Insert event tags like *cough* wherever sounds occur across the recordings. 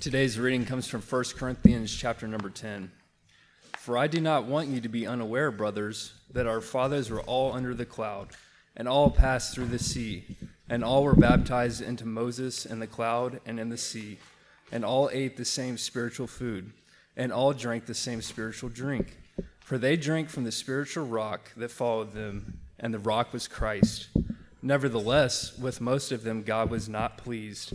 Today's reading comes from 1 Corinthians chapter number 10. For I do not want you to be unaware, brothers, that our fathers were all under the cloud, and all passed through the sea, and all were baptized into Moses in the cloud and in the sea, and all ate the same spiritual food, and all drank the same spiritual drink. For they drank from the spiritual rock that followed them, and the rock was Christ. Nevertheless, with most of them God was not pleased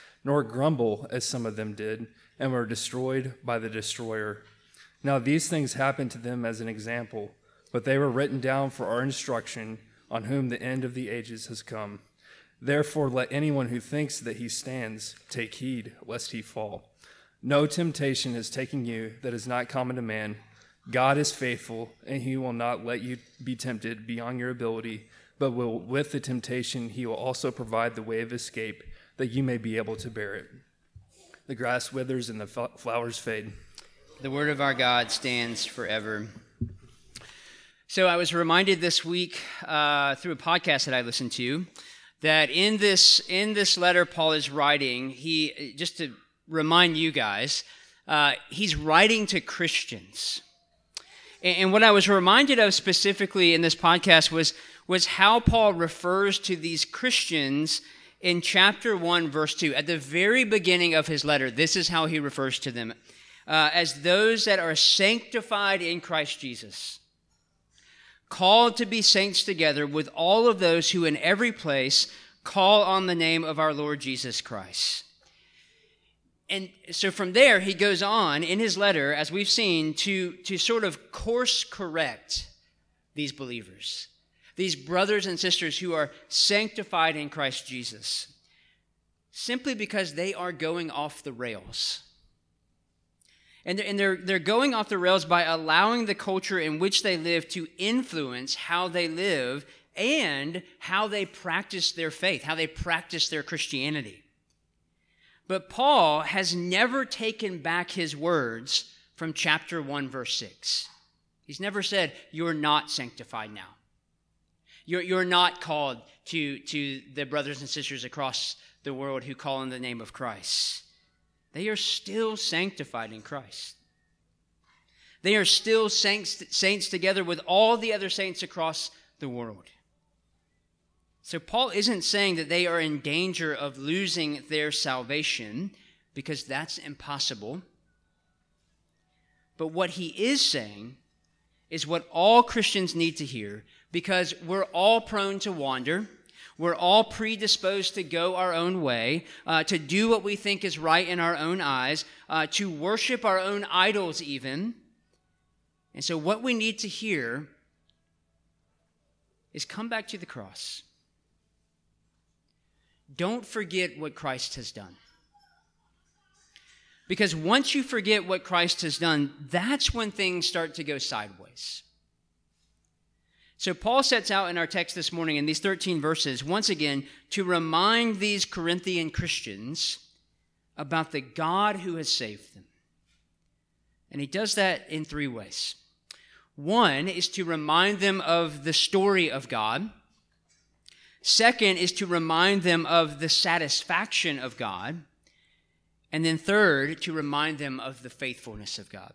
nor grumble as some of them did, and were destroyed by the destroyer. Now these things happened to them as an example, but they were written down for our instruction, on whom the end of the ages has come. Therefore, let anyone who thinks that he stands take heed lest he fall. No temptation is taking you that is not common to man. God is faithful, and he will not let you be tempted beyond your ability, but will, with the temptation, he will also provide the way of escape that you may be able to bear it. The grass withers and the flowers fade. The word of our God stands forever. So I was reminded this week uh, through a podcast that I listened to that in this in this letter Paul is writing, he just to remind you guys, uh, he's writing to Christians. And, and what I was reminded of specifically in this podcast was was how Paul refers to these Christians in chapter 1, verse 2, at the very beginning of his letter, this is how he refers to them uh, as those that are sanctified in Christ Jesus, called to be saints together with all of those who in every place call on the name of our Lord Jesus Christ. And so from there, he goes on in his letter, as we've seen, to, to sort of course correct these believers these brothers and sisters who are sanctified in Christ Jesus simply because they are going off the rails. And they're, they're going off the rails by allowing the culture in which they live to influence how they live and how they practice their faith, how they practice their Christianity. But Paul has never taken back his words from chapter 1, verse 6. He's never said, You're not sanctified now. You're, you're not called to, to the brothers and sisters across the world who call in the name of Christ. They are still sanctified in Christ. They are still saints, saints together with all the other saints across the world. So, Paul isn't saying that they are in danger of losing their salvation because that's impossible. But what he is saying is what all Christians need to hear because we're all prone to wander. We're all predisposed to go our own way, uh, to do what we think is right in our own eyes, uh, to worship our own idols, even. And so, what we need to hear is come back to the cross. Don't forget what Christ has done. Because once you forget what Christ has done, that's when things start to go sideways. So, Paul sets out in our text this morning in these 13 verses, once again, to remind these Corinthian Christians about the God who has saved them. And he does that in three ways. One is to remind them of the story of God. Second is to remind them of the satisfaction of God. And then third, to remind them of the faithfulness of God.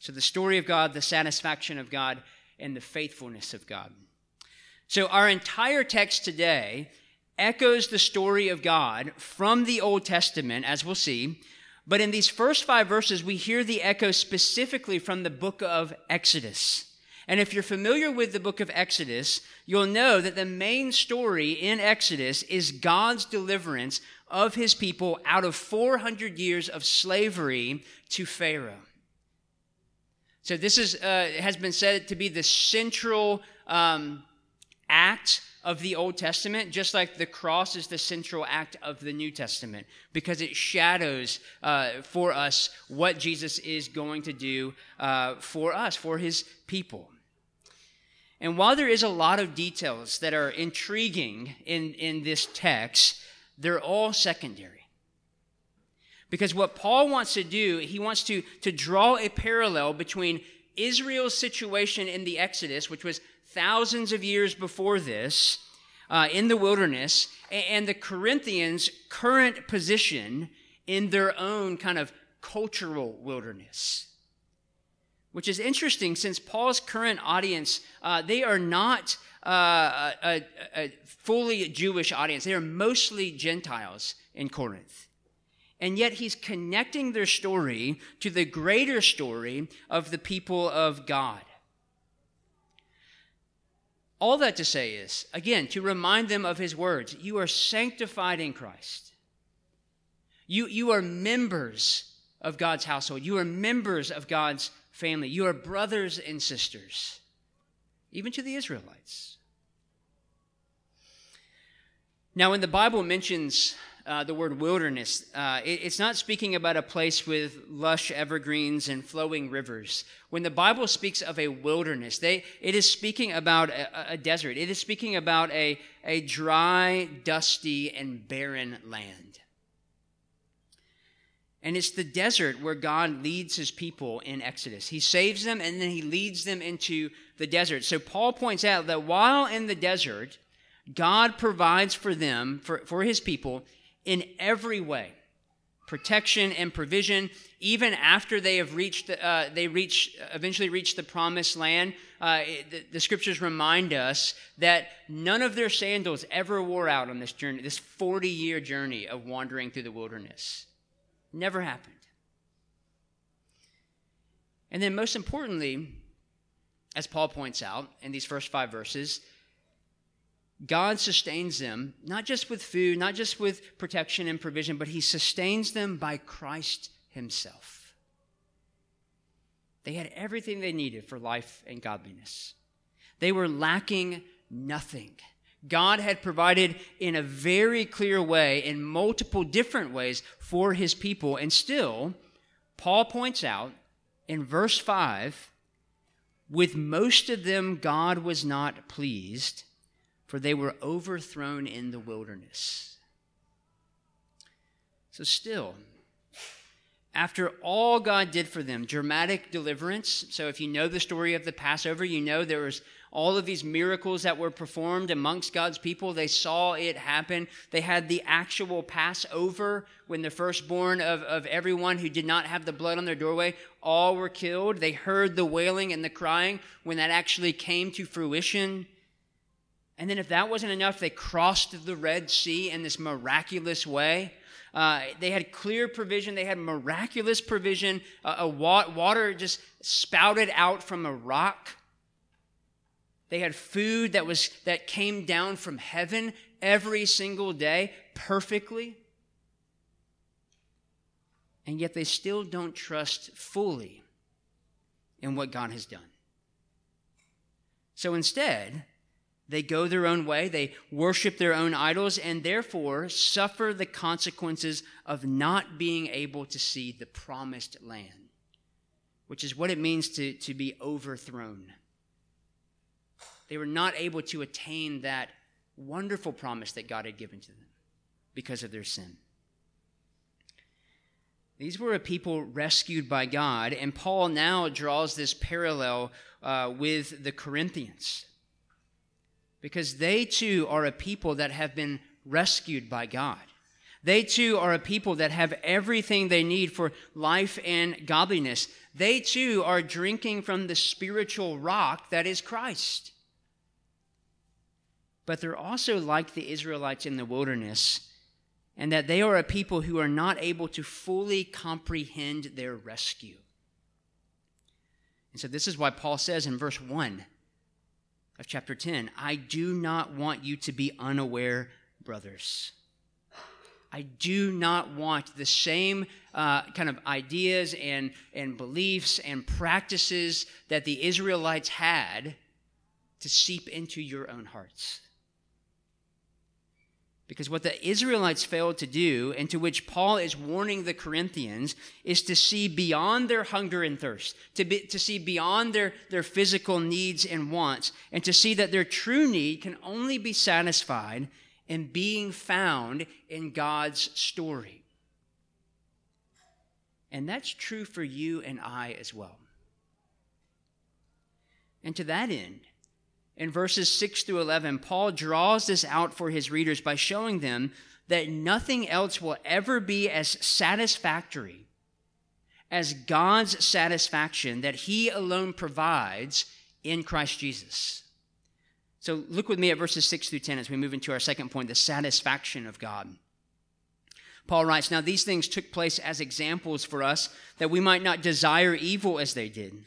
So the story of God, the satisfaction of God, and the faithfulness of God. So, our entire text today echoes the story of God from the Old Testament, as we'll see. But in these first five verses, we hear the echo specifically from the book of Exodus. And if you're familiar with the book of Exodus, you'll know that the main story in Exodus is God's deliverance of his people out of 400 years of slavery to Pharaoh. So this is uh, has been said to be the central um, act of the Old Testament, just like the cross is the central act of the New Testament, because it shadows uh, for us what Jesus is going to do uh, for us, for his people. And while there is a lot of details that are intriguing in, in this text, they're all secondary. Because what Paul wants to do, he wants to, to draw a parallel between Israel's situation in the Exodus, which was thousands of years before this, uh, in the wilderness, and the Corinthians' current position in their own kind of cultural wilderness. Which is interesting since Paul's current audience, uh, they are not uh, a, a fully Jewish audience. They are mostly Gentiles in Corinth. And yet he's connecting their story to the greater story of the people of God. All that to say is, again, to remind them of his words you are sanctified in Christ. You, you are members of God's household. You are members of God's family. You are brothers and sisters, even to the Israelites. Now, when the Bible mentions uh, the word wilderness, uh, it, it's not speaking about a place with lush evergreens and flowing rivers. When the Bible speaks of a wilderness, they, it is speaking about a, a desert. It is speaking about a, a dry, dusty, and barren land. And it's the desert where God leads his people in Exodus. He saves them and then he leads them into the desert. So Paul points out that while in the desert, God provides for them, for, for his people, in every way. Protection and provision even after they have reached uh, they reach eventually reach the promised land uh, the, the, scriptures remind us that none of their sandals ever wore out on this journey this 40 year journey of wandering through the wilderness. Never happened. And then most importantly as paul points out in these first five verses God sustains them, not just with food, not just with protection and provision, but He sustains them by Christ Himself. They had everything they needed for life and godliness. They were lacking nothing. God had provided in a very clear way, in multiple different ways, for His people. And still, Paul points out in verse 5 with most of them, God was not pleased for they were overthrown in the wilderness. So, still, after all God did for them, dramatic deliverance. So, if you know the story of the Passover, you know there was all of these miracles that were performed amongst God's people. They saw it happen. They had the actual Passover when the firstborn of, of everyone who did not have the blood on their doorway all were killed. They heard the wailing and the crying when that actually came to fruition. And then, if that wasn't enough, they crossed the Red Sea in this miraculous way. Uh, they had clear provision. They had miraculous provision. Uh, a wa- water just spouted out from a rock. They had food that was that came down from heaven every single day perfectly. And yet they still don't trust fully in what God has done. So instead, they go their own way, they worship their own idols, and therefore suffer the consequences of not being able to see the promised land, which is what it means to, to be overthrown. They were not able to attain that wonderful promise that God had given to them because of their sin. These were a people rescued by God, and Paul now draws this parallel uh, with the Corinthians because they too are a people that have been rescued by God. They too are a people that have everything they need for life and godliness. They too are drinking from the spiritual rock that is Christ. But they're also like the Israelites in the wilderness, and that they are a people who are not able to fully comprehend their rescue. And so, this is why Paul says in verse 1 of chapter 10 I do not want you to be unaware, brothers. I do not want the same uh, kind of ideas and, and beliefs and practices that the Israelites had to seep into your own hearts. Because what the Israelites failed to do, and to which Paul is warning the Corinthians, is to see beyond their hunger and thirst, to, be, to see beyond their, their physical needs and wants, and to see that their true need can only be satisfied in being found in God's story. And that's true for you and I as well. And to that end, in verses 6 through 11, Paul draws this out for his readers by showing them that nothing else will ever be as satisfactory as God's satisfaction that he alone provides in Christ Jesus. So look with me at verses 6 through 10 as we move into our second point the satisfaction of God. Paul writes, Now these things took place as examples for us that we might not desire evil as they did.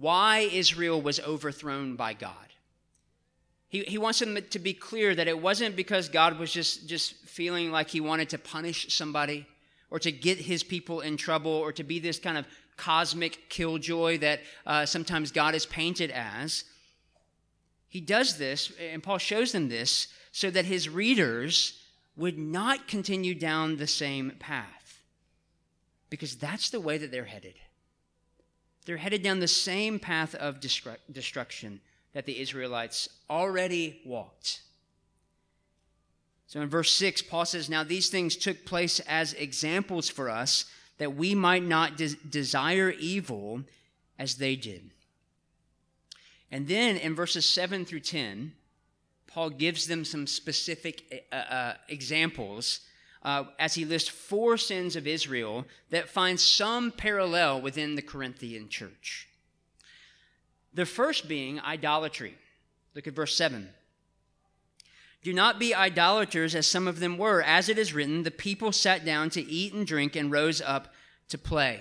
why Israel was overthrown by God. He, he wants them to be clear that it wasn't because God was just, just feeling like he wanted to punish somebody or to get his people in trouble or to be this kind of cosmic killjoy that uh, sometimes God is painted as. He does this, and Paul shows them this, so that his readers would not continue down the same path. Because that's the way that they're headed. They're headed down the same path of destruction that the Israelites already walked. So in verse 6, Paul says, Now these things took place as examples for us that we might not de- desire evil as they did. And then in verses 7 through 10, Paul gives them some specific uh, uh, examples uh, as he lists four sins of Israel that find some parallel within the Corinthian church. The first being idolatry. Look at verse 7. Do not be idolaters as some of them were. As it is written, the people sat down to eat and drink and rose up to play.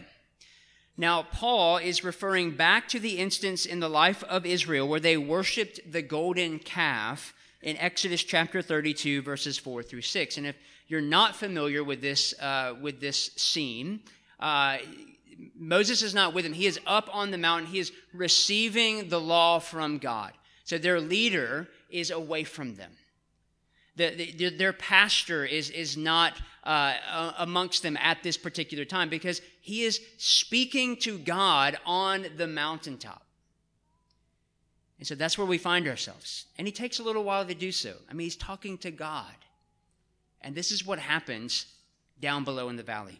Now, Paul is referring back to the instance in the life of Israel where they worshiped the golden calf in Exodus chapter 32, verses 4 through 6. And if you're not familiar with this, uh, with this scene, uh, Moses is not with him. He is up on the mountain. He is receiving the law from God. So their leader is away from them. The, the, their pastor is, is not uh, amongst them at this particular time because he is speaking to God on the mountaintop. And so that's where we find ourselves. And he takes a little while to do so. I mean, he's talking to God. And this is what happens down below in the valley.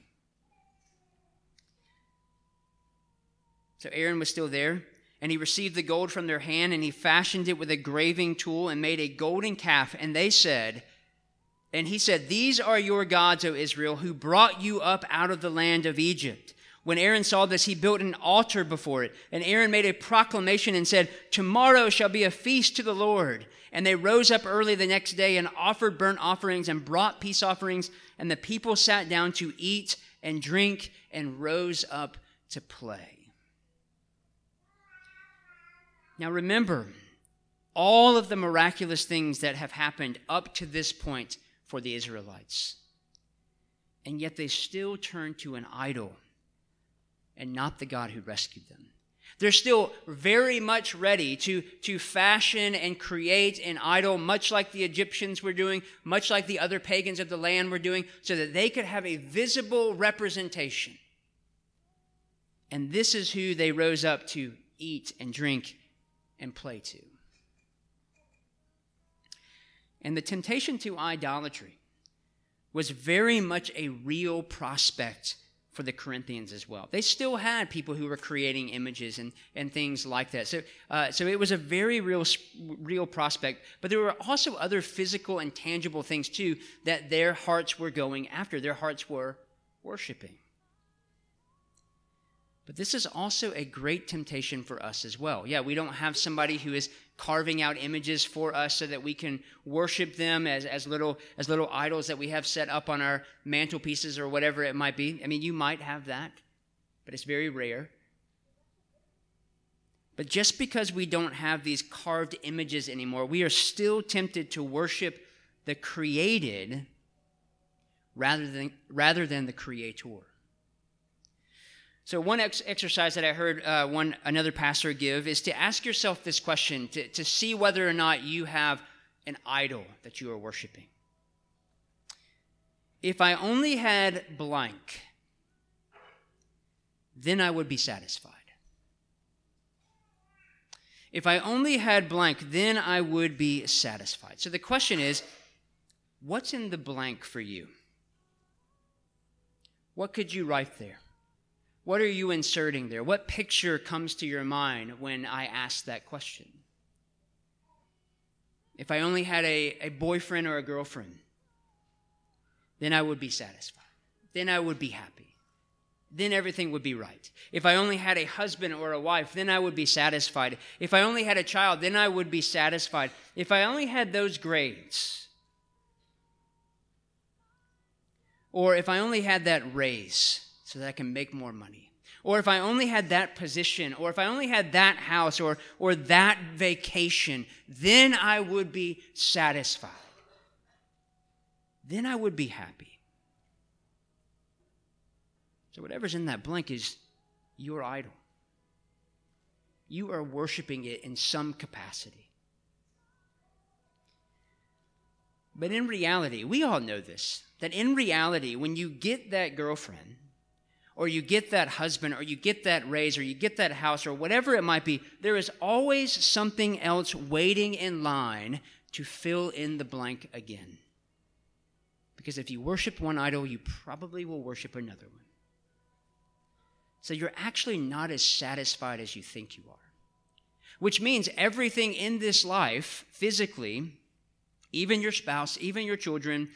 So Aaron was still there, and he received the gold from their hand, and he fashioned it with a graving tool and made a golden calf. And they said, and he said, These are your gods, O Israel, who brought you up out of the land of Egypt. When Aaron saw this, he built an altar before it. And Aaron made a proclamation and said, Tomorrow shall be a feast to the Lord. And they rose up early the next day and offered burnt offerings and brought peace offerings. And the people sat down to eat and drink and rose up to play. Now remember, all of the miraculous things that have happened up to this point for the Israelites. And yet they still turn to an idol and not the God who rescued them. They're still very much ready to, to fashion and create an idol, much like the Egyptians were doing, much like the other pagans of the land were doing, so that they could have a visible representation. And this is who they rose up to eat and drink and play to. And the temptation to idolatry was very much a real prospect for the Corinthians as well. They still had people who were creating images and, and things like that. So, uh, so it was a very real, real prospect. But there were also other physical and tangible things too that their hearts were going after. Their hearts were worshiping. But this is also a great temptation for us as well. Yeah, we don't have somebody who is carving out images for us so that we can worship them as, as little as little idols that we have set up on our mantelpieces or whatever it might be. I mean, you might have that, but it's very rare. But just because we don't have these carved images anymore, we are still tempted to worship the created rather than, rather than the creator. So, one ex- exercise that I heard uh, one another pastor give is to ask yourself this question to, to see whether or not you have an idol that you are worshiping. If I only had blank, then I would be satisfied. If I only had blank, then I would be satisfied. So the question is what's in the blank for you? What could you write there? What are you inserting there? What picture comes to your mind when I ask that question? If I only had a, a boyfriend or a girlfriend, then I would be satisfied. Then I would be happy then everything would be right. If I only had a husband or a wife, then I would be satisfied. If I only had a child, then I would be satisfied. If I only had those grades, or if I only had that raise so that I can make more money, or if I only had that position, or if I only had that house, or, or that vacation, then I would be satisfied. Then I would be happy. So, whatever's in that blank is your idol. You are worshiping it in some capacity. But in reality, we all know this that in reality, when you get that girlfriend, or you get that husband, or you get that raise, or you get that house, or whatever it might be, there is always something else waiting in line to fill in the blank again. Because if you worship one idol, you probably will worship another one. So you're actually not as satisfied as you think you are. Which means everything in this life, physically, even your spouse, even your children,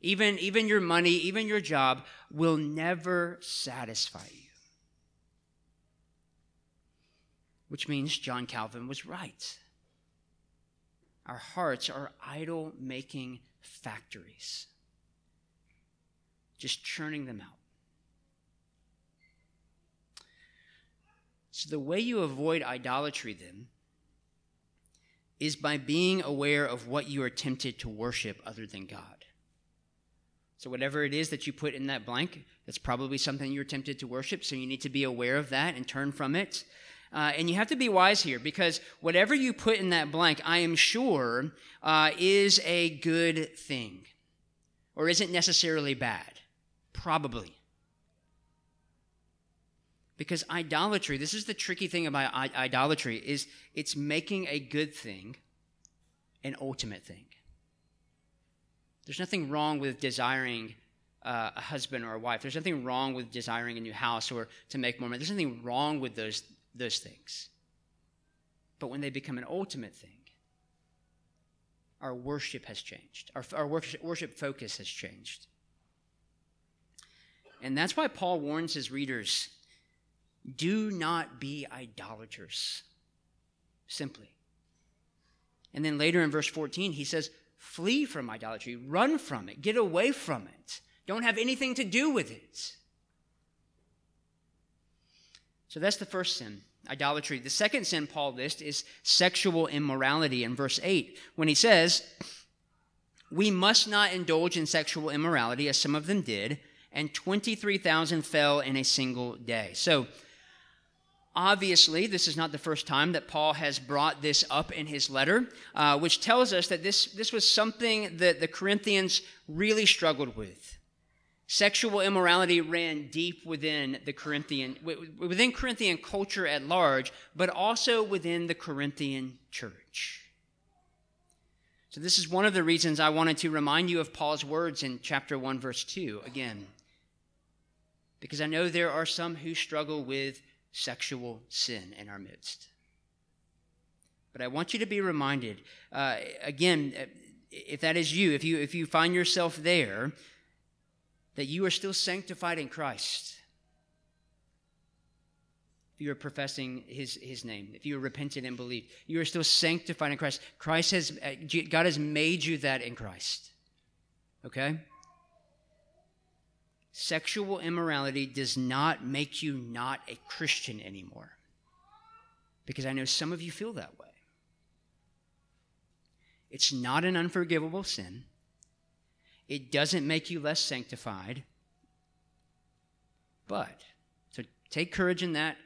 even, even your money, even your job, will never satisfy you. Which means John Calvin was right. Our hearts are idol making factories, just churning them out. So, the way you avoid idolatry then is by being aware of what you are tempted to worship other than God. So, whatever it is that you put in that blank, that's probably something you're tempted to worship. So, you need to be aware of that and turn from it. Uh, and you have to be wise here because whatever you put in that blank, I am sure, uh, is a good thing or isn't necessarily bad. Probably. Because idolatry, this is the tricky thing about idolatry, is it's making a good thing an ultimate thing. There's nothing wrong with desiring uh, a husband or a wife. There's nothing wrong with desiring a new house or to make more money. There's nothing wrong with those, those things. But when they become an ultimate thing, our worship has changed. Our, our worship, worship focus has changed. And that's why Paul warns his readers do not be idolaters. Simply. And then later in verse 14, he says, Flee from idolatry, run from it, get away from it, don't have anything to do with it. So that's the first sin, idolatry. The second sin Paul lists is sexual immorality in verse 8, when he says, We must not indulge in sexual immorality, as some of them did, and 23,000 fell in a single day. So, Obviously, this is not the first time that Paul has brought this up in his letter, uh, which tells us that this, this was something that the Corinthians really struggled with. Sexual immorality ran deep within the Corinthian, within Corinthian culture at large, but also within the Corinthian church. So, this is one of the reasons I wanted to remind you of Paul's words in chapter 1, verse 2 again. Because I know there are some who struggle with sexual sin in our midst. But I want you to be reminded, uh, again, if that is you, if you, if you find yourself there, that you are still sanctified in Christ. if you are professing his, his name, if you are repentant and believed, you are still sanctified in Christ. Christ has, uh, God has made you that in Christ. Okay? Sexual immorality does not make you not a Christian anymore. Because I know some of you feel that way. It's not an unforgivable sin. It doesn't make you less sanctified. But, so take courage in that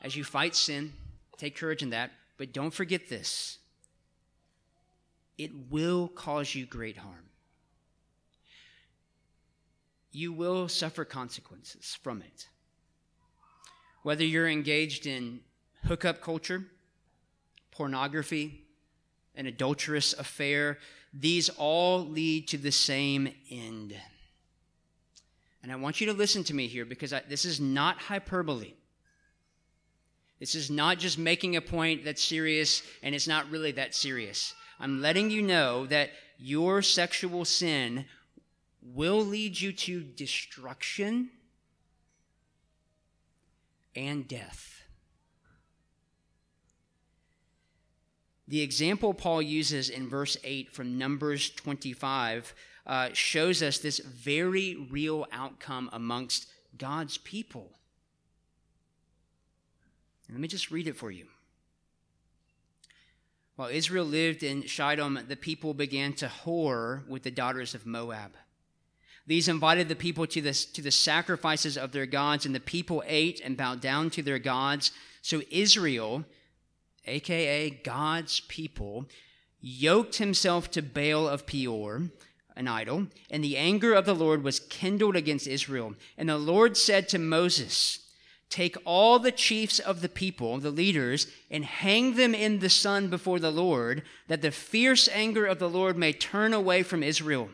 as you fight sin. Take courage in that. But don't forget this it will cause you great harm. You will suffer consequences from it. Whether you're engaged in hookup culture, pornography, an adulterous affair, these all lead to the same end. And I want you to listen to me here because I, this is not hyperbole. This is not just making a point that's serious and it's not really that serious. I'm letting you know that your sexual sin will lead you to destruction and death. The example Paul uses in verse 8 from Numbers 25 uh, shows us this very real outcome amongst God's people. let me just read it for you. While Israel lived in Shittim, the people began to whore with the daughters of Moab. These invited the people to the, to the sacrifices of their gods, and the people ate and bowed down to their gods. So Israel aka God's people, yoked himself to Baal of Peor, an idol, and the anger of the Lord was kindled against Israel. And the Lord said to Moses, Take all the chiefs of the people, the leaders, and hang them in the sun before the Lord, that the fierce anger of the Lord may turn away from Israel.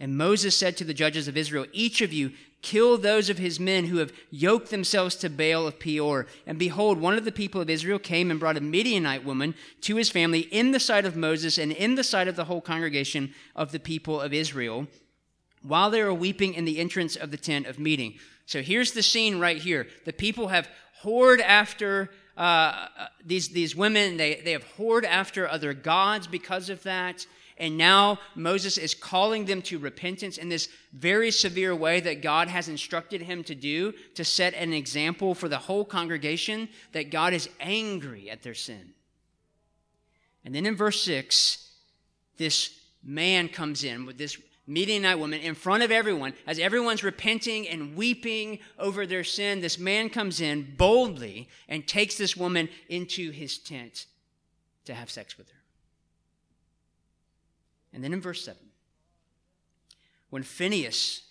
And Moses said to the judges of Israel, Each of you kill those of his men who have yoked themselves to Baal of Peor. And behold, one of the people of Israel came and brought a Midianite woman to his family in the sight of Moses and in the sight of the whole congregation of the people of Israel while they were weeping in the entrance of the tent of meeting. So here's the scene right here. The people have whored after uh, uh these, these women, they, they have whored after other gods because of that. And now Moses is calling them to repentance in this very severe way that God has instructed him to do to set an example for the whole congregation that God is angry at their sin. And then in verse 6, this man comes in with this Midianite woman in front of everyone. As everyone's repenting and weeping over their sin, this man comes in boldly and takes this woman into his tent to have sex with her. And then in verse 7, when Phinehas,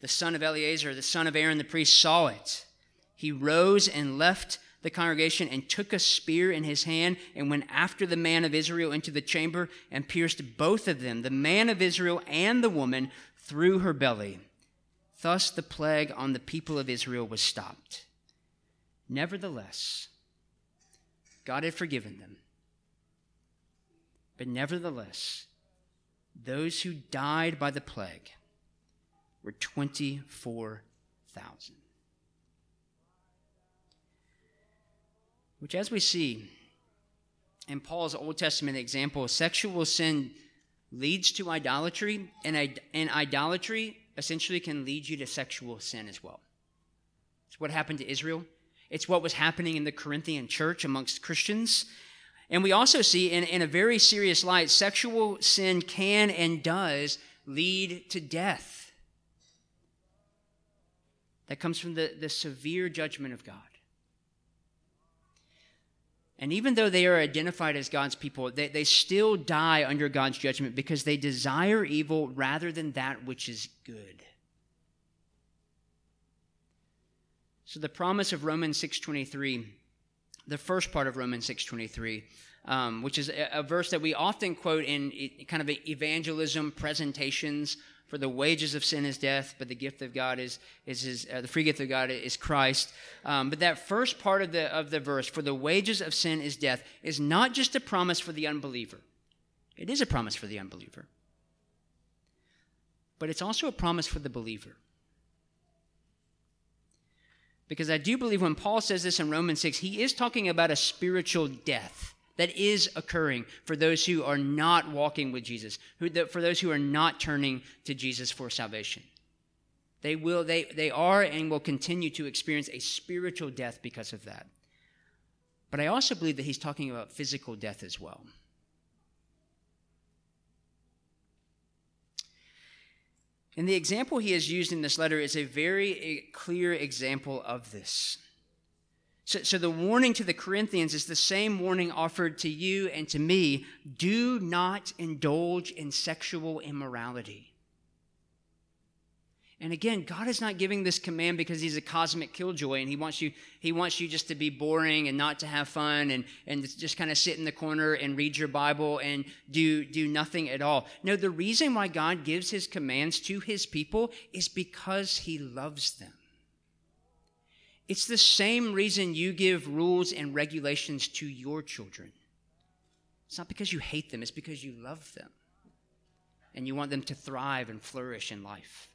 the son of Eleazar, the son of Aaron the priest, saw it, he rose and left the congregation and took a spear in his hand and went after the man of Israel into the chamber and pierced both of them, the man of Israel and the woman, through her belly. Thus the plague on the people of Israel was stopped. Nevertheless, God had forgiven them. But nevertheless, those who died by the plague were 24,000. Which, as we see in Paul's Old Testament example, sexual sin leads to idolatry, and, and idolatry essentially can lead you to sexual sin as well. It's what happened to Israel. It's what was happening in the Corinthian church amongst Christians. And we also see, in, in a very serious light, sexual sin can and does lead to death. That comes from the, the severe judgment of God. And even though they are identified as God's people, they, they still die under God's judgment because they desire evil rather than that which is good. So the promise of Romans 6.23 the first part of Romans 6.23, um, which is a, a, verse that we often quote in kind of evangelism presentations for the wages of sin is death, but the gift of God is, is his, uh, the free gift of God is Christ. Um, but that first part of the, of the verse, for the wages of sin is death, is not just a promise for the unbeliever. It is a promise for the unbeliever. But it's also a promise for the believer. Because I do believe when Paul says this in Romans 6, he is talking about a spiritual death that is occurring for those who are not walking with Jesus, who, for those who are not turning to Jesus for salvation. They will, they, they are and will continue to experience a spiritual death because of that. But I also believe that he's talking about physical death as well. And the example he has used in this letter is a very eh, clear example of this. So, so, the warning to the Corinthians is the same warning offered to you and to me do not indulge in sexual immorality. And again, God is not giving this command because he's a cosmic killjoy and he wants you he wants you just to be boring and not to have fun and, and just kind of sit in the corner and read your Bible and do do nothing at all. No, the reason why God gives his commands to his people is because he loves them. It's the same reason you give rules and regulations to your children. It's not because you hate them, it's because you love them and you want them to thrive and flourish in life.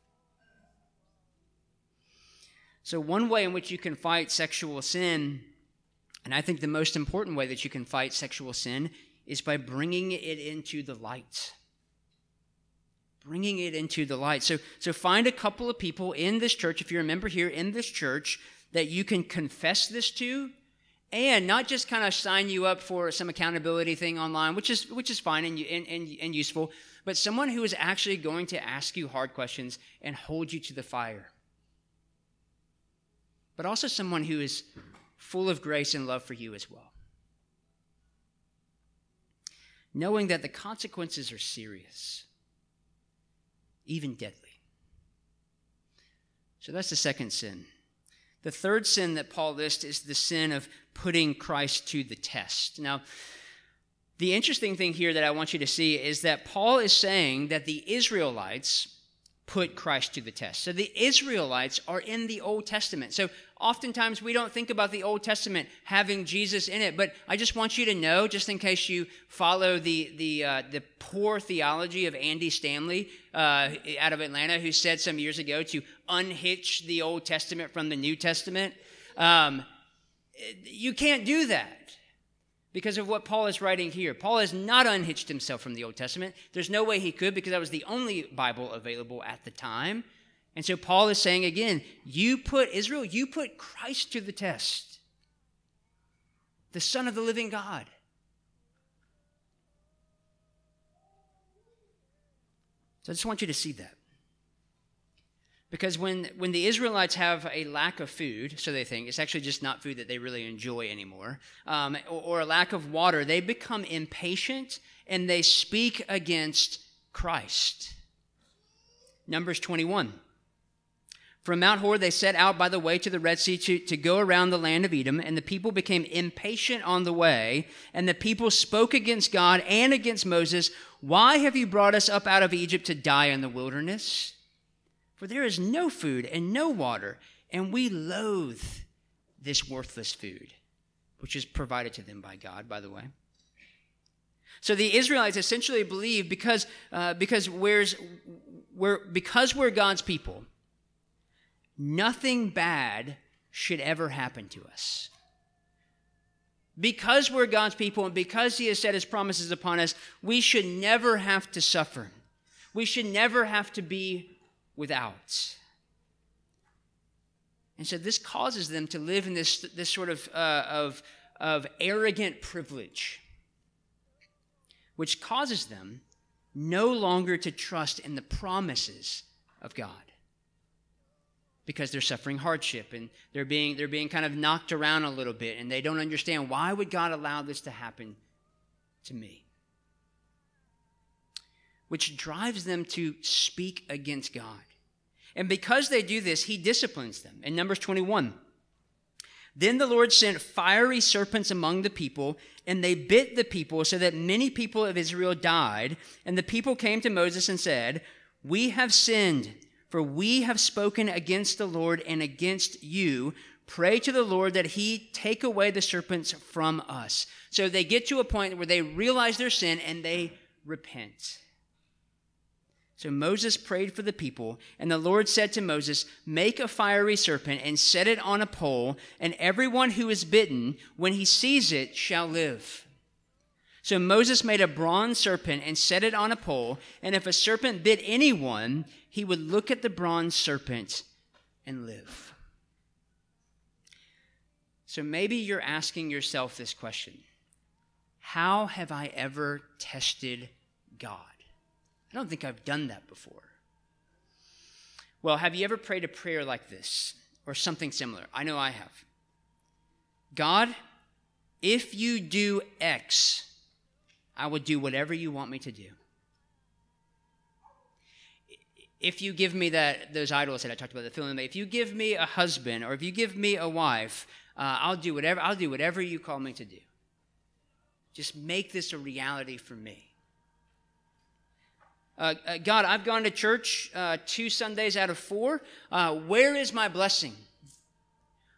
So, one way in which you can fight sexual sin, and I think the most important way that you can fight sexual sin, is by bringing it into the light. Bringing it into the light. So, so find a couple of people in this church, if you're a member here in this church, that you can confess this to, and not just kind of sign you up for some accountability thing online, which is which is fine and, and, and, and useful, but someone who is actually going to ask you hard questions and hold you to the fire but also someone who is full of grace and love for you as well. Knowing that the consequences are serious, even deadly. So that's the second sin. The third sin that Paul lists is the sin of putting Christ to the test. Now, the interesting thing here that I want you to see is that Paul is saying that the Israelites put Christ to the test. So the Israelites are in the Old Testament. So oftentimes we don't think about the Old Testament having Jesus in it, but I just want you to know, just in case you follow the the uh, the poor theology of Andy Stanley uh, out of Atlanta, who said some years ago to unhitch the Old Testament from the New Testament. Um, you can't do that because of what Paul is writing here. Paul has not unhitched himself from the Old Testament. There's no way he could because that was the only Bible available at the time. And so Paul is saying again, you put Israel, you put Christ to the test. The Son of the living God. So I just want you to see that. Because when, when the Israelites have a lack of food, so they think, it's actually just not food that they really enjoy anymore, um, or, or a lack of water, they become impatient and they speak against Christ. Numbers 21. From Mount Hor, they set out by the way to the Red Sea to, to go around the land of Edom, and the people became impatient on the way, and the people spoke against God and against Moses. Why have you brought us up out of Egypt to die in the wilderness? For there is no food and no water, and we loathe this worthless food, which is provided to them by God, by the way. So the Israelites essentially believe because, uh, because, where's, we're, because we're God's people, nothing bad should ever happen to us. Because we're God's people and because He has set His promises upon us, we should never have to suffer. We should never have to be without. And so this causes them to live in this, this sort of, uh, of, of arrogant privilege, which causes them no longer to trust in the promises of God because they're suffering hardship and they're being, they're being kind of knocked around a little bit and they don't understand why would God allow this to happen to me? Which drives them to speak against God. And because they do this, he disciplines them. In Numbers 21, then the Lord sent fiery serpents among the people, and they bit the people, so that many people of Israel died. And the people came to Moses and said, We have sinned, for we have spoken against the Lord and against you. Pray to the Lord that he take away the serpents from us. So they get to a point where they realize their sin and they repent. So Moses prayed for the people, and the Lord said to Moses, Make a fiery serpent and set it on a pole, and everyone who is bitten, when he sees it, shall live. So Moses made a bronze serpent and set it on a pole, and if a serpent bit anyone, he would look at the bronze serpent and live. So maybe you're asking yourself this question How have I ever tested God? I don't think I've done that before. Well, have you ever prayed a prayer like this or something similar? I know I have. God, if you do X, I will do whatever you want me to do. If you give me that those idols that I talked about, the film, if you give me a husband or if you give me a wife, uh, I'll do whatever I'll do whatever you call me to do. Just make this a reality for me. Uh, uh, God, I've gone to church uh, two Sundays out of four. Uh, where is my blessing?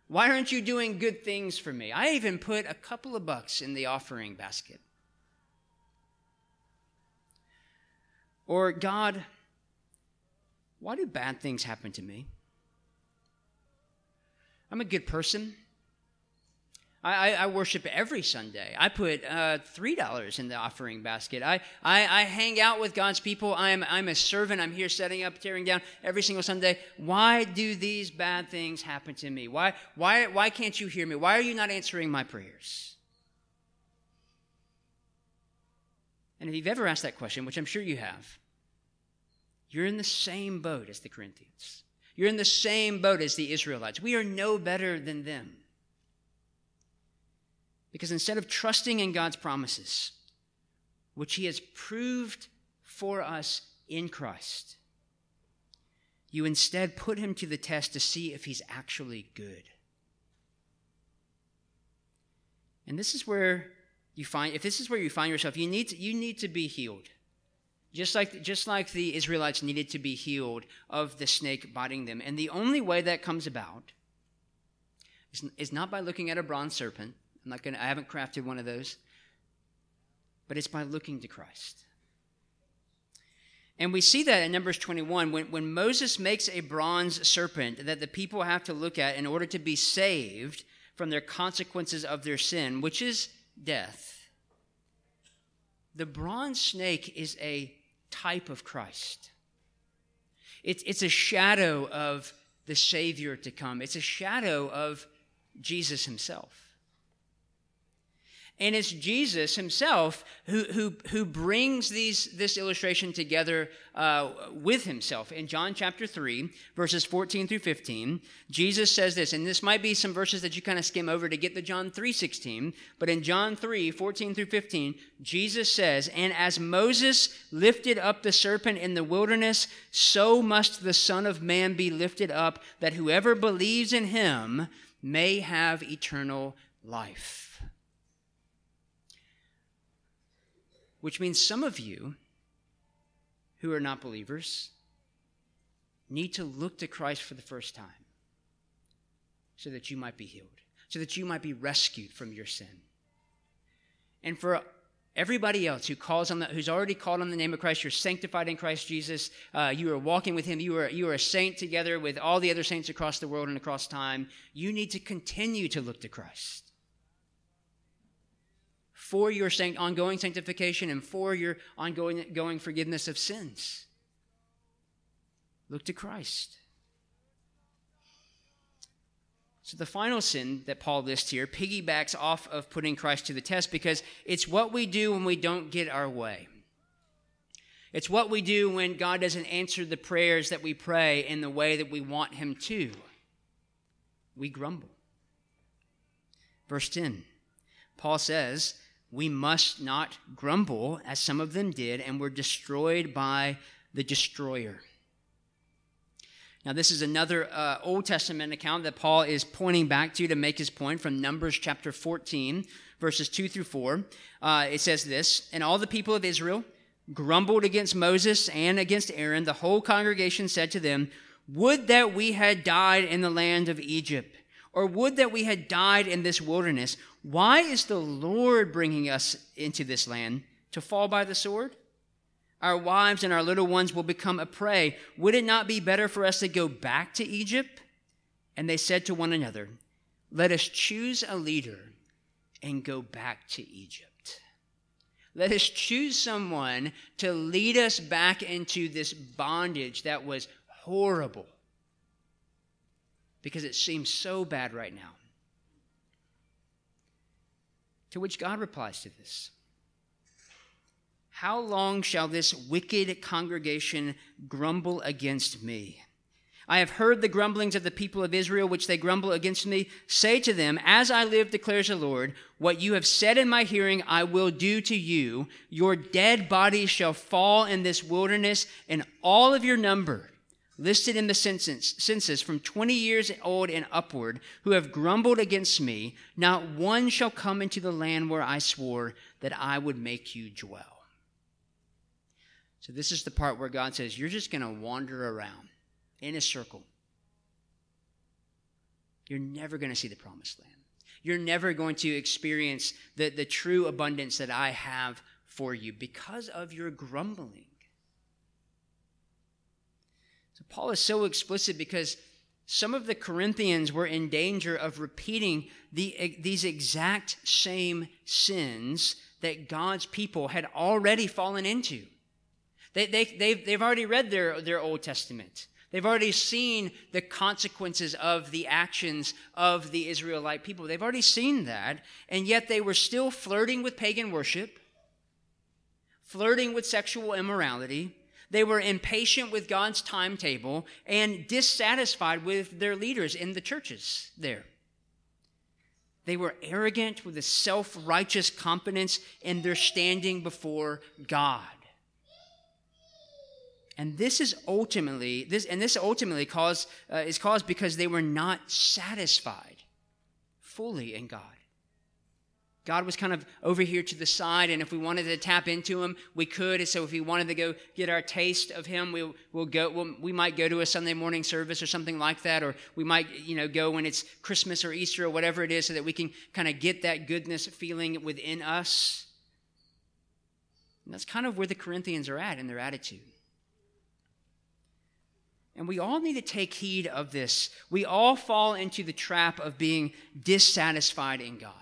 Why aren't you doing good things for me? I even put a couple of bucks in the offering basket. Or, God, why do bad things happen to me? I'm a good person. I, I, worship every Sunday. I put uh, $3 in the offering basket. I, I, I hang out with God's people. I'm, I'm a servant. I'm here setting up, tearing down every single Sunday. Why do these bad things happen to me? Why, why, why can't you hear me? Why are you not answering my prayers? And if you've ever asked that question, which I'm sure you have, you're in the same boat as the Corinthians. You're in the same boat as the Israelites. We are no better than them. Because instead of trusting in God's promises, which He has proved for us in Christ, you instead put Him to the test to see if He's actually good. And this is where you find, if this is where you find yourself, you need to, you need to be healed. Just like, just like the Israelites needed to be healed of the snake biting them. And the only way that comes about is, is not by looking at a bronze serpent, I'm not to, I haven't crafted one of those. But it's by looking to Christ. And we see that in Numbers 21 when, when Moses makes a bronze serpent that the people have to look at in order to be saved from their consequences of their sin, which is death. The bronze snake is a type of Christ. It's, it's a shadow of the Savior to come, it's a shadow of Jesus himself. And it's Jesus himself who, who, who brings these, this illustration together uh, with himself. In John chapter 3, verses 14 through 15, Jesus says this, and this might be some verses that you kind of skim over to get the John 3 16, but in John 3, 14 through 15, Jesus says, And as Moses lifted up the serpent in the wilderness, so must the Son of Man be lifted up, that whoever believes in him may have eternal life. Which means some of you who are not believers need to look to Christ for the first time so that you might be healed, so that you might be rescued from your sin. And for everybody else who calls on the, who's already called on the name of Christ, you're sanctified in Christ Jesus. Uh, you are walking with Him. You are you are a saint together with all the other saints across the world and across time. You need to continue to look to Christ for your ongoing sanctification and for your ongoing going forgiveness of sins. Look to Christ. So, the final sin that Paul lists here piggybacks off of putting Christ to the test because it's what we do when we don't get our way. It's what we do when God doesn't answer the prayers that we pray in the way that we want Him to. We grumble. Verse 10, Paul says, we must not grumble, as some of them did, and were destroyed by the destroyer. Now, this is another uh, Old Testament account that Paul is pointing back to to make his point from Numbers chapter 14, verses 2 through 4. Uh, it says this And all the people of Israel grumbled against Moses and against Aaron. The whole congregation said to them, Would that we had died in the land of Egypt, or would that we had died in this wilderness. Why is the Lord bringing us into this land to fall by the sword? Our wives and our little ones will become a prey. Would it not be better for us to go back to Egypt? And they said to one another, Let us choose a leader and go back to Egypt. Let us choose someone to lead us back into this bondage that was horrible because it seems so bad right now. To which God replies to this How long shall this wicked congregation grumble against me? I have heard the grumblings of the people of Israel, which they grumble against me. Say to them, As I live, declares the Lord, what you have said in my hearing, I will do to you. Your dead bodies shall fall in this wilderness, and all of your number listed in the census, from 20 years old and upward who have grumbled against me, not one shall come into the land where I swore that I would make you dwell. So, this is the part where God says, You're just going to wander around in a circle. You're never going to see the promised land. You're never going to experience the, the true abundance that I have for you because of your grumbling. So Paul is so explicit because some of the Corinthians were in danger of repeating the, these exact same sins that God's people had already fallen into. They, they, they've, they've already read their, their Old Testament. They've already seen the consequences of the actions of the Israelite people. They've already seen that, and yet they were still flirting with pagan worship, flirting with sexual immorality, they were impatient with God's timetable and dissatisfied with their leaders in the churches there. They were arrogant with a self righteous confidence in their standing before God. And this is ultimately this, and this ultimately caused uh, is caused because they were not satisfied fully in God. God was kind of over here to the side, and if we wanted to tap into Him, we could. And so, if we wanted to go get our taste of Him, we'll, we'll go. We'll, we might go to a Sunday morning service or something like that, or we might, you know, go when it's Christmas or Easter or whatever it is, so that we can kind of get that goodness feeling within us. And that's kind of where the Corinthians are at in their attitude. And we all need to take heed of this. We all fall into the trap of being dissatisfied in God.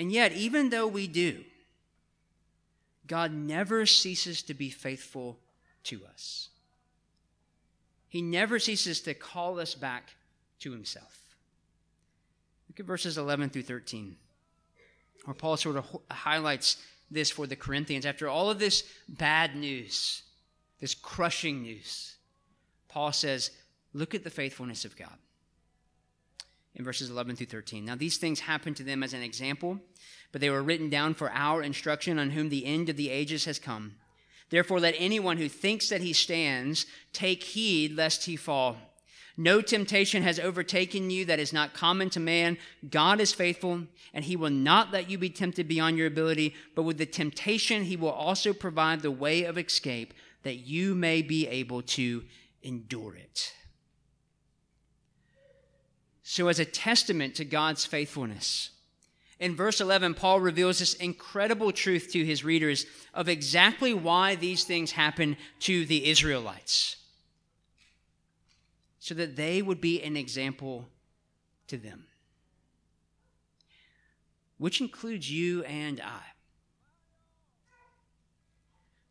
And yet, even though we do, God never ceases to be faithful to us. He never ceases to call us back to himself. Look at verses 11 through 13, where Paul sort of highlights this for the Corinthians. After all of this bad news, this crushing news, Paul says, Look at the faithfulness of God in verses 11 through 13. Now, these things happened to them as an example, but they were written down for our instruction on whom the end of the ages has come. Therefore, let anyone who thinks that he stands take heed lest he fall. No temptation has overtaken you that is not common to man. God is faithful, and he will not let you be tempted beyond your ability, but with the temptation, he will also provide the way of escape that you may be able to endure it. So, as a testament to God's faithfulness, in verse 11, Paul reveals this incredible truth to his readers of exactly why these things happen to the Israelites, so that they would be an example to them, which includes you and I.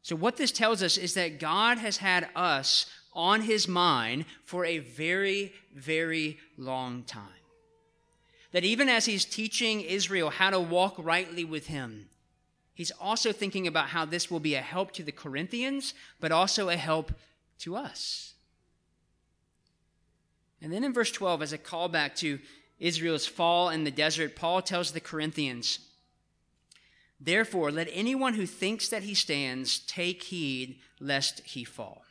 So, what this tells us is that God has had us on his mind for a very, very long time. That even as he's teaching Israel how to walk rightly with him, he's also thinking about how this will be a help to the Corinthians, but also a help to us. And then in verse 12, as a callback to Israel's fall in the desert, Paul tells the Corinthians, Therefore, let anyone who thinks that he stands take heed lest he fall.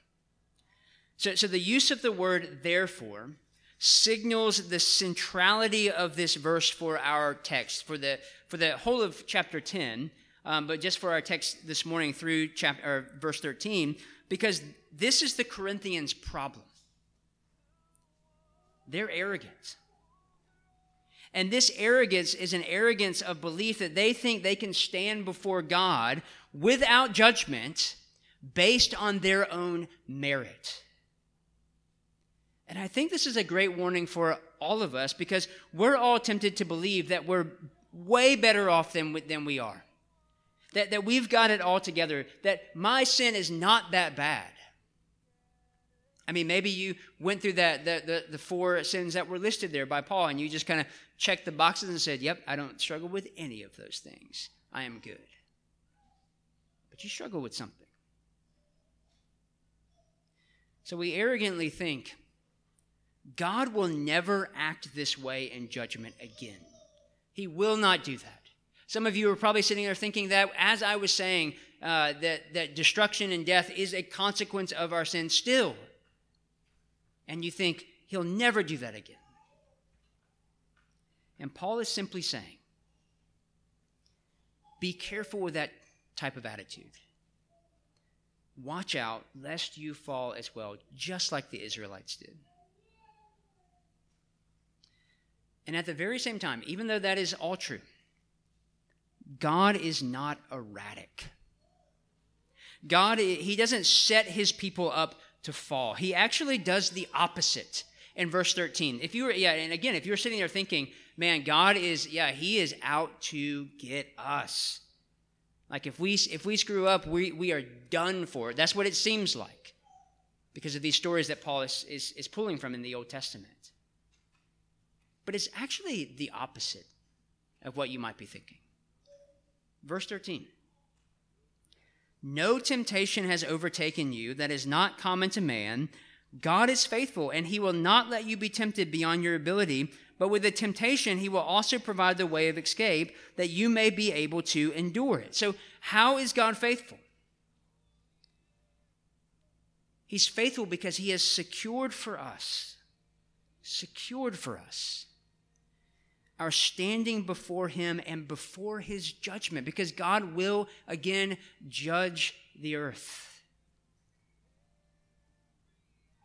So, so the use of the word therefore signals the centrality of this verse for our text, for the, for the whole of chapter 10, um, but just for our text this morning through chapter, verse 13, because this is the Corinthians' problem. They're arrogant. And this arrogance is an arrogance of belief that they think they can stand before God without judgment based on their own merit. And I think this is a great warning for all of us because we're all tempted to believe that we're way better off than, than we are. That, that we've got it all together, that my sin is not that bad. I mean, maybe you went through that the, the, the four sins that were listed there by Paul, and you just kind of checked the boxes and said, "Yep, I don't struggle with any of those things. I am good." But you struggle with something. So we arrogantly think God will never act this way in judgment again. He will not do that. Some of you are probably sitting there thinking that, as I was saying, uh, that, that destruction and death is a consequence of our sin still and you think, he'll never do that again. And Paul is simply saying, be careful with that type of attitude. Watch out lest you fall as well, just like the Israelites did. And at the very same time, even though that is all true, God is not erratic. God, He doesn't set His people up to fall. He actually does the opposite in verse 13. If you were, yeah, and again, if you're sitting there thinking, man, God is, yeah, He is out to get us. Like if we if we screw up, we, we are done for. That's what it seems like. Because of these stories that Paul is, is, is pulling from in the Old Testament. But it's actually the opposite of what you might be thinking. Verse 13. No temptation has overtaken you that is not common to man. God is faithful, and he will not let you be tempted beyond your ability, but with the temptation, he will also provide the way of escape that you may be able to endure it. So, how is God faithful? He's faithful because he has secured for us, secured for us our standing before Him and before His judgment, because God will again judge the earth.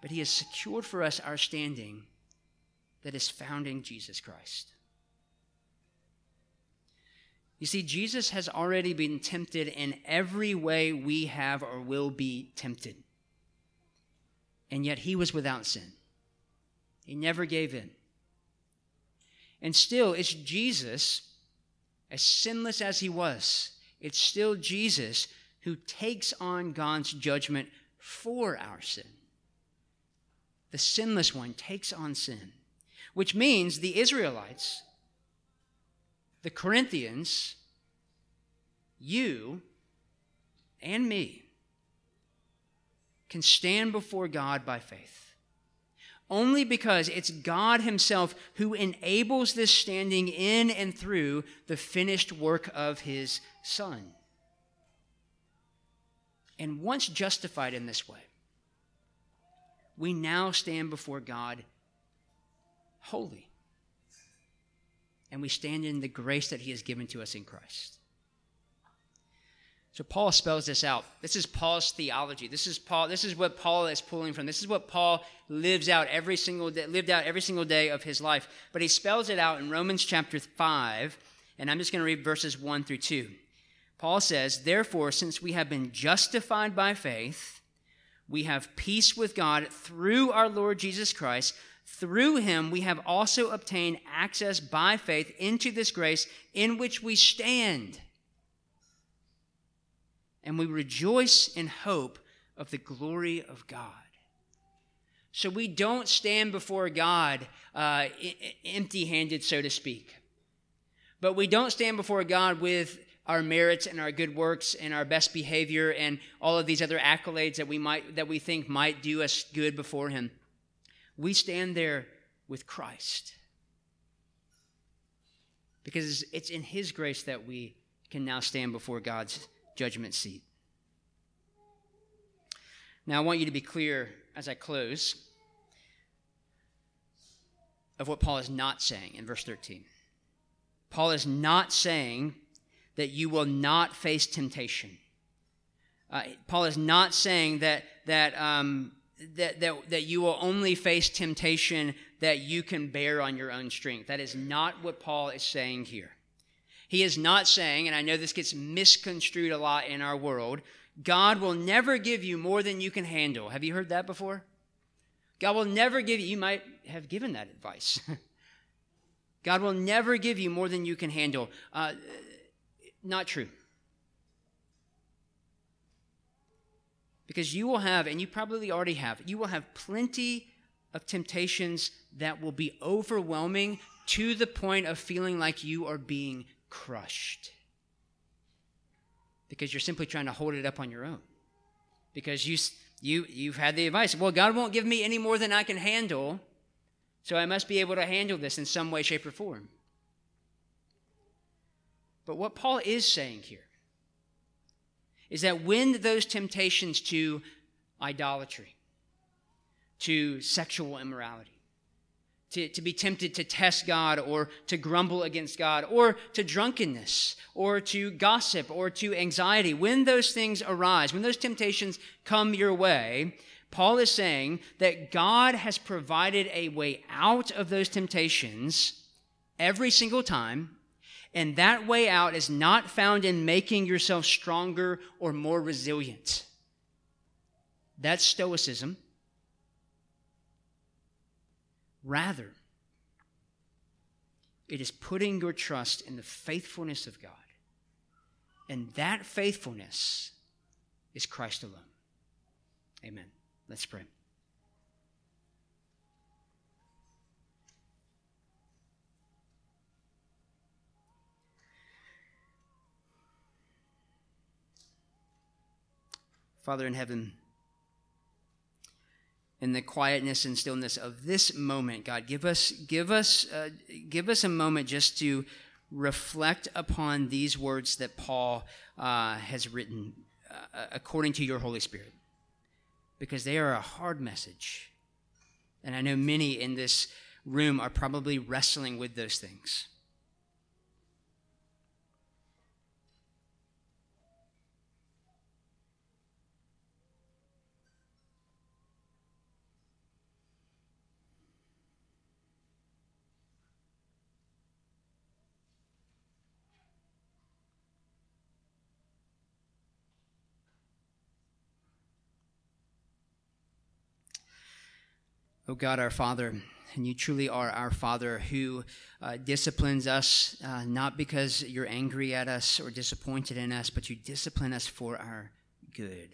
But He has secured for us our standing that is found in Jesus Christ. You see, Jesus has already been tempted in every way we have or will be tempted. And yet he was without sin. He never gave in. And still, it's Jesus, as sinless as he was, it's still Jesus who takes on God's judgment for our sin. The sinless one takes on sin, which means the Israelites, the Corinthians, you, and me can stand before God by faith only because it's God Himself who enables this standing in and through the finished work of His Son. And once justified in this way, we now stand before God holy. And we stand in the grace that He has given to us in Christ. So Paul spells this out. This is Paul's theology. This is Paul. This is what Paul is pulling from. This is what Paul lives out every single day, lived out every single day of his life. But he spells it out in Romans chapter five, and I'm just going to read verses one through two. Paul says, "Therefore, since we have been justified by faith, we have peace with God through our Lord Jesus Christ." Through him, we have also obtained access by faith into this grace in which we stand and we rejoice in hope of the glory of God. So we don't stand before God uh, empty handed, so to speak. But we don't stand before God with our merits and our good works and our best behavior and all of these other accolades that we might that we think might do us good before him. We stand there with Christ. Because it's in his grace that we can now stand before God's judgment seat. Now, I want you to be clear as I close of what Paul is not saying in verse 13. Paul is not saying that you will not face temptation. Uh, Paul is not saying that, that, um, that, that, that you will only face temptation that you can bear on your own strength. That is not what Paul is saying here. He is not saying, and I know this gets misconstrued a lot in our world, God will never give you more than you can handle. Have you heard that before? God will never give you, you might have given that advice. *laughs* God will never give you more than you can handle. Uh, not true. Because you will have, and you probably already have, you will have plenty of temptations that will be overwhelming to the point of feeling like you are being crushed. Because you're simply trying to hold it up on your own. Because you, you, you've had the advice well, God won't give me any more than I can handle, so I must be able to handle this in some way, shape, or form. But what Paul is saying here is that when those temptations to idolatry, to sexual immorality, to, to be tempted to test God or to grumble against God or to drunkenness or to gossip or to anxiety, when those things arise, when those temptations come your way, Paul is saying that God has provided a way out of those temptations every single time and that way out is not found in making yourself stronger or more resilient. That's Stoicism. Rather, it is putting your trust in the faithfulness of God. And that faithfulness is Christ alone. Amen. Let's pray. Father in heaven, in the quietness and stillness of this moment, God, give us, give us, uh, give us a moment just to reflect upon these words that Paul uh, has written uh, according to your Holy Spirit, because they are a hard message. And I know many in this room are probably wrestling with those things. O God, our Father, and you truly are our Father who uh, disciplines us uh, not because you're angry at us or disappointed in us, but you discipline us for our good.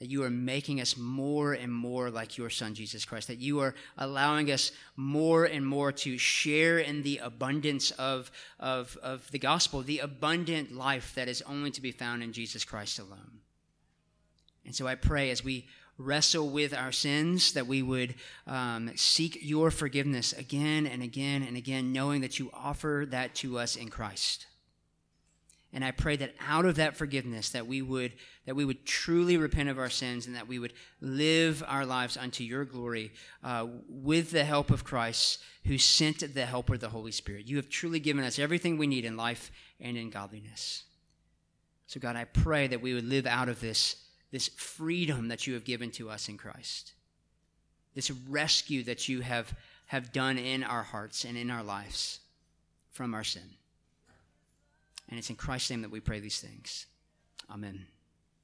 That you are making us more and more like your Son, Jesus Christ. That you are allowing us more and more to share in the abundance of, of, of the gospel, the abundant life that is only to be found in Jesus Christ alone. And so I pray as we wrestle with our sins, that we would um, seek your forgiveness again and again and again, knowing that you offer that to us in Christ. And I pray that out of that forgiveness, that we would that we would truly repent of our sins, and that we would live our lives unto your glory, uh, with the help of Christ, who sent the Helper, the Holy Spirit. You have truly given us everything we need in life and in godliness. So, God, I pray that we would live out of this this freedom that you have given to us in Christ, this rescue that you have, have done in our hearts and in our lives from our sin. And it's in Christ's name that we pray these things. Amen.